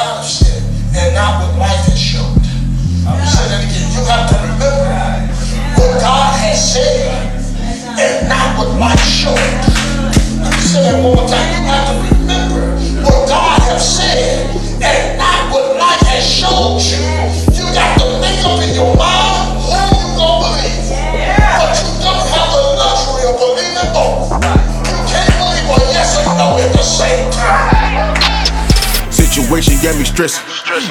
Said, and not what life shown. I'm say that again. You have to remember what God has said, and not what life showed. Let me say that one more time. You got to remember what God has said, and not what life has showed you. You got to make up in your mind who you gonna believe. But you don't have the luxury of believing both. You can't believe a yes or no at the same time. Situation got me stressing.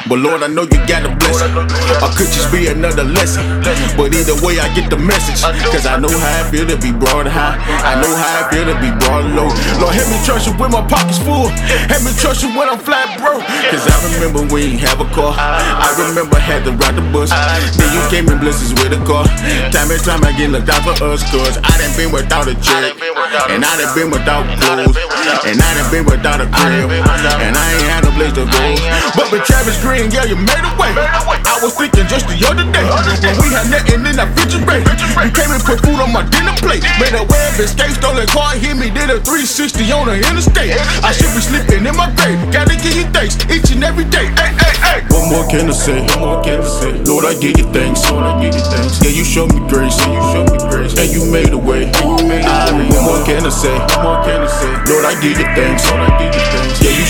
But Lord, I know you got a blessing. Or could just be another lesson. But either way, I get the message. Cause I know how I feel to be brought high. I know how I feel to be brought low. Lord, help me trust you when my pocket's full. Help me trust you when I'm flat broke. Cause I remember we ain't have a car. I remember had to ride the bus. Then you came in blessings with a car. Time and time I get looked out for us. Cause I done been without a check. And I done been without clothes. And I done been without a crib. And I ain't had no place to go. But with Travis Green, yeah, you made a way. I was thinking just the other day. When we had nothing in that refrigerator. You came and put food on my dinner plate. Made a web escape, stolen car, hit me, did a 360 on the interstate. I should be sleeping in my grave. Gotta give you thanks each and every day. Hey, hey, hey. What more can I say? What more can I say? Lord, I give you thanks. Lord, I give you thanks. Yeah, you showed me grace. Yeah, you showed me grace. And you made a way. Ah, what more can I say? What more can I say? Lord, I give you thanks. Lord, I give you thanks. Yeah, you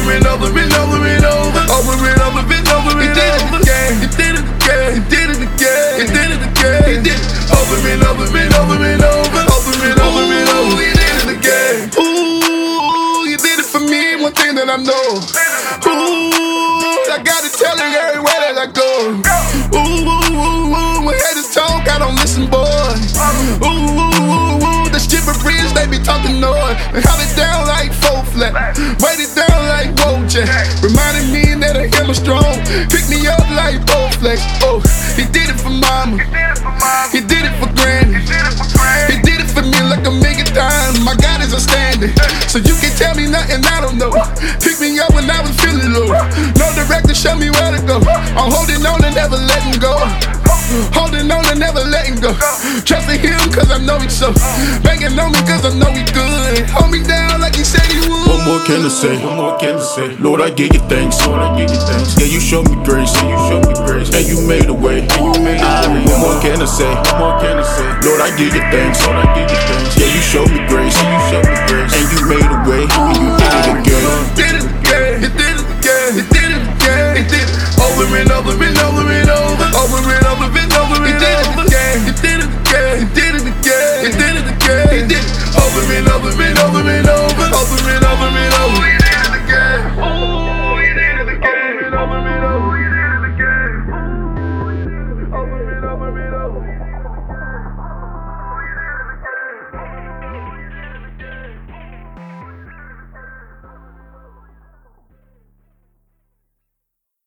over and over and over and over, over and over and over and over again, he did it again, he did it again, he did it again, he did it over and over and over and over, over and over and over, he did it again. Ooh, you did it for me, one thing that I know. Ooh, I gotta tell it everywhere that I go. Ooh, talk, I don't listen, boy. Ooh, ooh, ooh, ooh, the bridge, they be talking noise. And held it down like four flat. Weight it down Wojak. Reminding me that I am strong. Pick me up like old Bowflex. Oh, he did it for mama. He did it for granny. He did it for me like a million times. My God is a standing. So you can tell me nothing I don't know. Pick me up when I was feeling low. No director, show me where to go. I'm holding on and never letting go. Holding on and never letting go. Trusting him cause I know he's so. Banging on me cause I know he good. Can I say? What more can I say? Lord, I give you thanks. Lord, I give you thanks. Yeah, you showed me grace. Yeah, you showed me grace. And you made a way. And you made a way. What more can I say? What more can I say? Lord, I give you thanks. Lord, I give you thanks. Yeah, you showed me grace. And you showed me grace. And you made a way. And you did it again. Did it again. Did it again. Did it again. Did it over and over and over and over. Over and over and over.